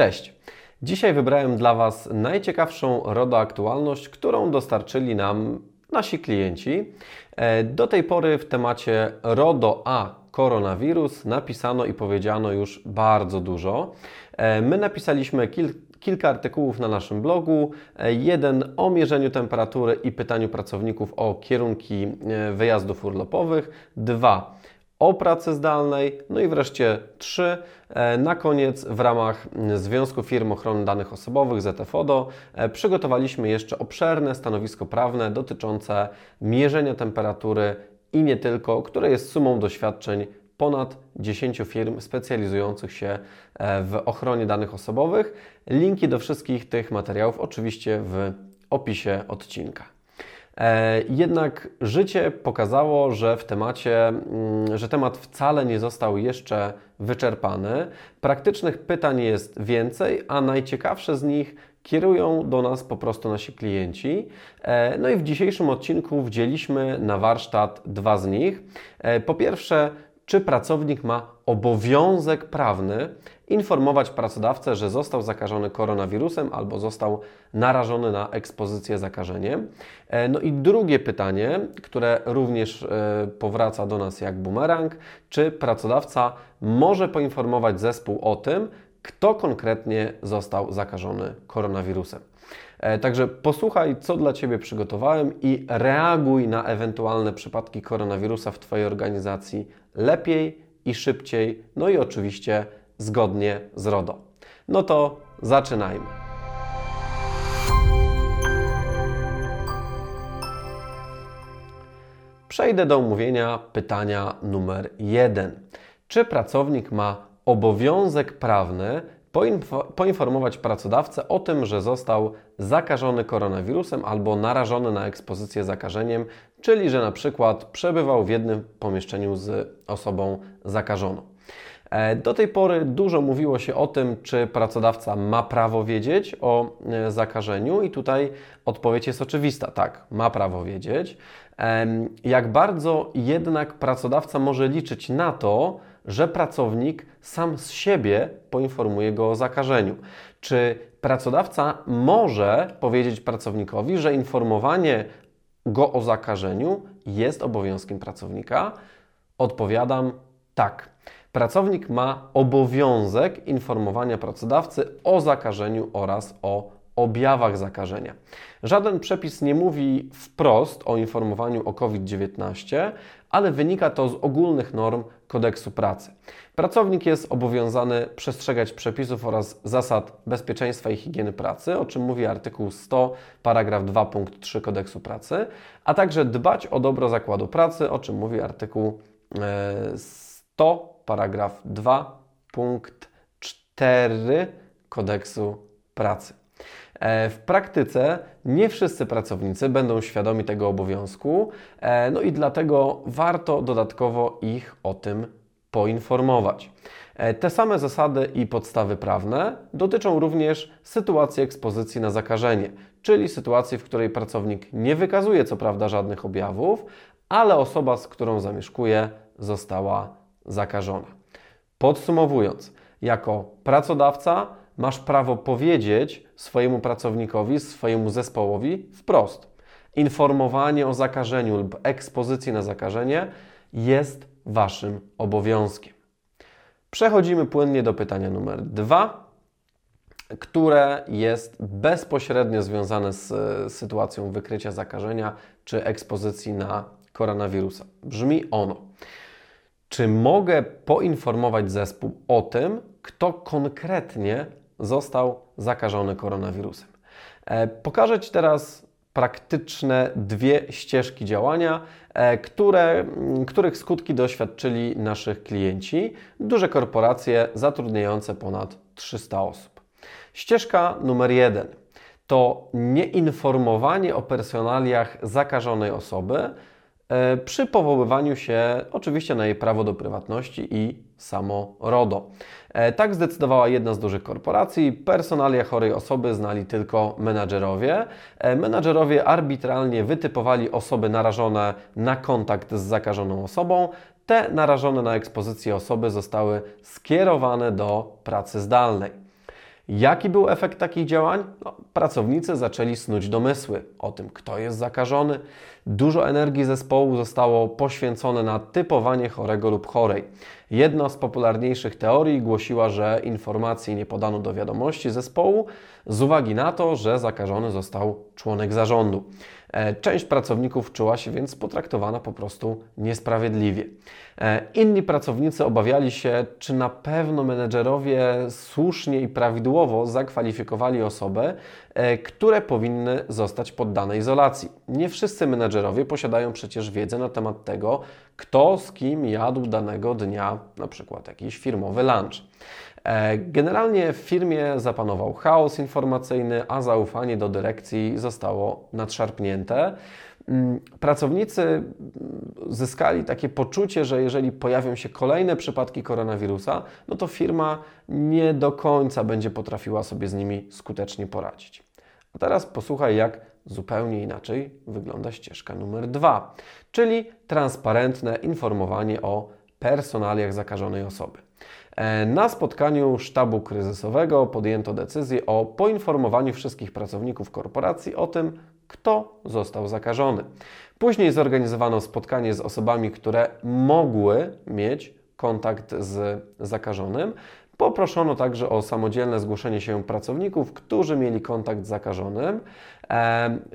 Cześć! Dzisiaj wybrałem dla Was najciekawszą RODO aktualność, którą dostarczyli nam nasi klienci. E, do tej pory w temacie RODO A koronawirus napisano i powiedziano już bardzo dużo. E, my napisaliśmy kilka kilka artykułów na naszym blogu. E, jeden o mierzeniu temperatury i pytaniu pracowników o kierunki wyjazdów urlopowych. Dwa o pracy zdalnej. No i wreszcie trzy. E, na koniec w ramach Związku Firm Ochrony Danych Osobowych ZFODO e, przygotowaliśmy jeszcze obszerne stanowisko prawne dotyczące mierzenia temperatury i nie tylko, które jest sumą doświadczeń ponad 10 firm specjalizujących się e, w ochronie danych osobowych. Linki do wszystkich tych materiałów oczywiście w opisie odcinka. E, jednak życie pokazało, że w temacie, mm, że temat wcale nie został jeszcze wyczerpany. Praktycznych pytań jest więcej, a najciekawsze z nich kierują do nas po prostu nasi klienci. E, no i w dzisiejszym odcinku wdzieliśmy na warsztat dwa z nich. E, po pierwsze, czy pracownik ma obowiązek prawny informować pracodawcę, że został zakażony koronawirusem albo został narażony na ekspozycję zakażeniem. E, no i drugie pytanie, które również e, powraca do nas jak bumerang, czy pracodawca może poinformować zespół o tym, kto konkretnie został zakażony koronawirusem. E, także posłuchaj, co dla Ciebie przygotowałem i reaguj na ewentualne przypadki koronawirusa w Twojej organizacji lepiej i szybciej, no i oczywiście zgodnie z RODO. No to zaczynajmy. Przejdę do omówienia pytania numer jeden. Czy pracownik ma obowiązek prawny poinformować pracodawcę o tym, że został zakażony koronawirusem albo narażony na ekspozycję zakażeniem, czyli że na przykład przebywał w jednym pomieszczeniu z osobą zakażoną. E, do tej pory dużo mówiło się o tym, czy pracodawca ma prawo wiedzieć o e, zakażeniu, i tutaj odpowiedź jest oczywista: tak, ma prawo wiedzieć. Jak bardzo jednak pracodawca może liczyć na to, że pracownik sam z siebie poinformuje go o zakażeniu? Czy pracodawca może powiedzieć pracownikowi, że informowanie go o zakażeniu jest obowiązkiem pracownika? Odpowiadam tak. Pracownik ma obowiązek informowania pracodawcy o zakażeniu oraz o objawach zakażenia. Żaden przepis nie mówi wprost o informowaniu o COVID-19, ale wynika to z ogólnych norm kodeksu pracy. Pracownik jest obowiązany przestrzegać przepisów oraz zasad bezpieczeństwa i higieny pracy, o czym mówi artykuł 100, paragraf 2 punkt 3 kodeksu pracy, a także dbać o dobro zakładu pracy, o czym mówi artykuł 100 e, paragraf 2, punkt 4 kodeksu pracy. E, w praktyce nie wszyscy pracownicy będą świadomi tego obowiązku, e, no i dlatego warto dodatkowo ich o tym poinformować. E, te same zasady i podstawy prawne dotyczą również sytuacji ekspozycji na zakażenie, czyli sytuacji, w której pracownik nie wykazuje co prawda żadnych objawów, ale osoba, z którą zamieszkuje, została zakażona. Podsumowując, jako pracodawca masz prawo powiedzieć swojemu pracownikowi, swojemu zespołowi wprost. Informowanie o zakażeniu lub ekspozycji na zakażenie jest Waszym obowiązkiem. Przechodzimy płynnie do pytania numer dwa, które jest bezpośrednio związane z sytuacją wykrycia zakażenia czy ekspozycji na koronawirusa. Brzmi ono. Czy mogę poinformować zespół o tym, kto konkretnie został zakażony koronawirusem? E, pokażę Ci teraz praktyczne dwie ścieżki działania, e, które, których skutki doświadczyli naszych klienci, duże korporacje zatrudniające ponad 300 osób. Ścieżka numer jeden to nieinformowanie o personaliach zakażonej osoby, przy powoływaniu się oczywiście na jej prawo do prywatności i samo RODO. E, tak zdecydowała jedna z dużych korporacji. Personalia chorej osoby znali tylko menadżerowie. E, menadżerowie arbitralnie wytypowali osoby narażone na kontakt z zakażoną osobą. Te narażone na ekspozycję osoby zostały skierowane do pracy zdalnej. Jaki był efekt takich działań? No, pracownicy zaczęli snuć domysły o tym, kto jest zakażony. Dużo energii zespołu zostało poświęcone na typowanie chorego lub chorej. Jedna z popularniejszych teorii głosiła, że informacji nie podano do wiadomości zespołu z uwagi na to, że zakażony został członek zarządu. E, część pracowników czuła się więc potraktowana po prostu niesprawiedliwie. E, inni pracownicy obawiali się, czy na pewno menedżerowie słusznie i prawidłowo zakwalifikowali osoby, e, które powinny zostać poddane izolacji. Nie wszyscy menedżerowie posiadają przecież wiedzę na temat tego, kto z kim jadł danego dnia, na przykład jakiś firmowy lunch. E, generalnie w firmie zapanował chaos informacyjny, a zaufanie do dyrekcji zostało nadszarpnięte. Mm, pracownicy zyskali takie poczucie, że jeżeli pojawią się kolejne przypadki koronawirusa, no to firma nie do końca będzie potrafiła sobie z nimi skutecznie poradzić. A teraz posłuchaj, jak zupełnie inaczej wygląda ścieżka numer dwa, czyli transparentne informowanie o personaliach zakażonej osoby. E, na spotkaniu sztabu kryzysowego podjęto decyzję o poinformowaniu wszystkich pracowników korporacji o tym, kto został zakażony. Później zorganizowano spotkanie z osobami, które mogły mieć kontakt z zakażonym. Poproszono także o samodzielne zgłoszenie się pracowników, którzy mieli kontakt z zakażonym.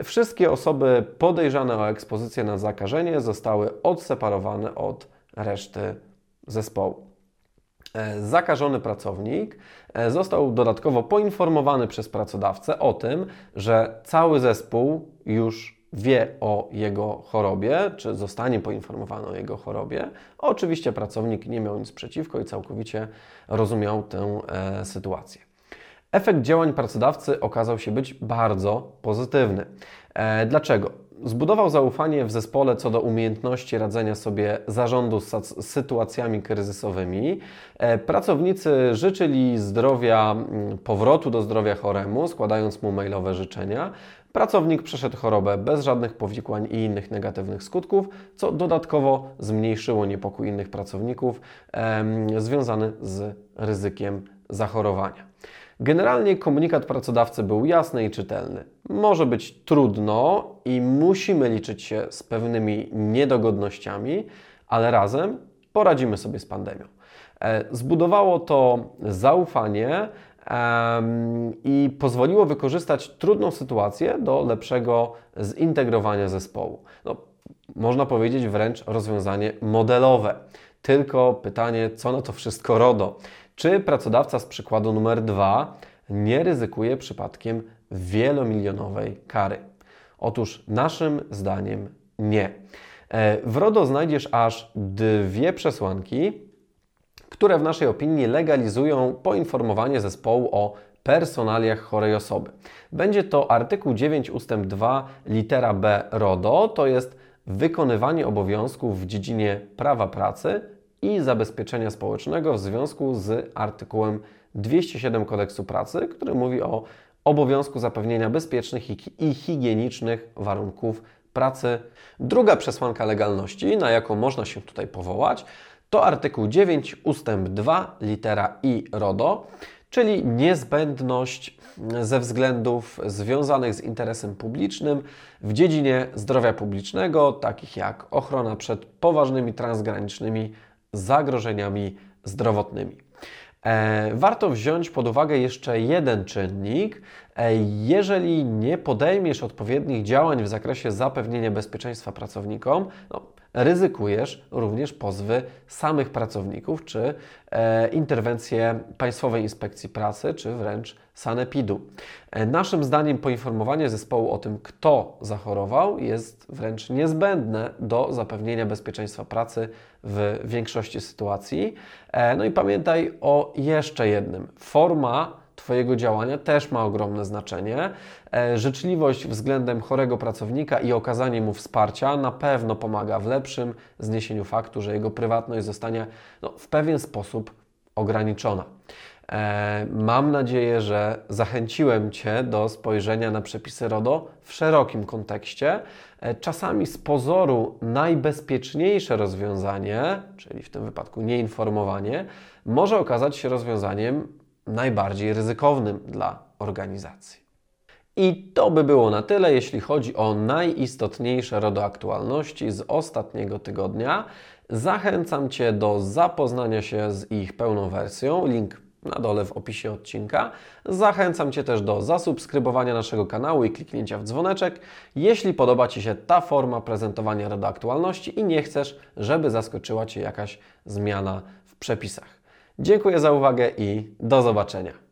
Wszystkie osoby podejrzane o ekspozycję na zakażenie zostały odseparowane od reszty zespołu. E, zakażony pracownik e, został dodatkowo poinformowany przez pracodawcę o tym, że cały zespół już wie o jego chorobie, czy zostanie poinformowany o jego chorobie. Oczywiście pracownik nie miał nic przeciwko i całkowicie rozumiał tę e, sytuację. Efekt działań pracodawcy okazał się być bardzo pozytywny. E, dlaczego? Zbudował zaufanie w zespole co do umiejętności radzenia sobie zarządu z sytuacjami kryzysowymi. E, pracownicy życzyli zdrowia, powrotu do zdrowia choremu, składając mu mailowe życzenia. Pracownik przeszedł chorobę bez żadnych powikłań i innych negatywnych skutków, co dodatkowo zmniejszyło niepokój innych pracowników związany z ryzykiem zachorowania. Generalnie komunikat pracodawcy był jasny i czytelny. Może być trudno i musimy liczyć się z pewnymi niedogodnościami, ale razem poradzimy sobie z pandemią. E, zbudowało to zaufanie i pozwoliło wykorzystać trudną sytuację do lepszego zintegrowania zespołu. No, można powiedzieć wręcz rozwiązanie modelowe. Tylko pytanie, co na to wszystko RODO? Czy pracodawca z przykładu numer dwa nie ryzykuje przypadkiem wielomilionowej kary? Otóż naszym zdaniem nie. E, w RODO znajdziesz aż dwie przesłanki, które w naszej opinii legalizują poinformowanie zespołu o personaliach chorej osoby. Będzie to artykuł 9 ust. 2 litera b RODO, to jest wykonywanie obowiązków w dziedzinie prawa pracy i zabezpieczenia społecznego w związku z artykułem 207 Kodeksu Pracy, który mówi o obowiązku zapewnienia bezpiecznych i higienicznych warunków pracy. Druga przesłanka legalności, na jaką można się tutaj powołać, to artykuł 9 ustęp 2 litera i RODO, czyli niezbędność ze względów związanych z interesem publicznym w dziedzinie zdrowia publicznego, takich jak ochrona przed poważnymi transgranicznymi zagrożeniami zdrowotnymi. E, warto wziąć pod uwagę jeszcze jeden czynnik. E, jeżeli nie podejmiesz odpowiednich działań w zakresie zapewnienia bezpieczeństwa pracownikom, no, ryzykujesz również pozwy samych pracowników, czy e, interwencje Państwowej Inspekcji Pracy, czy wręcz sanepidu. E, naszym zdaniem poinformowanie zespołu o tym, kto zachorował, jest wręcz niezbędne do zapewnienia bezpieczeństwa pracy w większości sytuacji. E, no i pamiętaj o jeszcze jednym. Forma Twojego działania też ma ogromne znaczenie. E, życzliwość względem chorego pracownika i okazanie mu wsparcia na pewno pomaga w lepszym zniesieniu faktu, że jego prywatność zostanie no, w pewien sposób ograniczona. E, mam nadzieję, że zachęciłem Cię do spojrzenia na przepisy RODO w szerokim kontekście. E, czasami z pozoru najbezpieczniejsze rozwiązanie, czyli w tym wypadku nieinformowanie, może okazać się rozwiązaniem najbardziej ryzykownym dla organizacji. I to by było na tyle, jeśli chodzi o najistotniejsze RODO-aktualności z ostatniego tygodnia. Zachęcam Cię do zapoznania się z ich pełną wersją. Link na dole w opisie odcinka. Zachęcam Cię też do zasubskrybowania naszego kanału i kliknięcia w dzwoneczek, jeśli podoba Ci się ta forma prezentowania RODO-aktualności i nie chcesz, żeby zaskoczyła Cię jakaś zmiana w przepisach. Dziękuję za uwagę i do zobaczenia.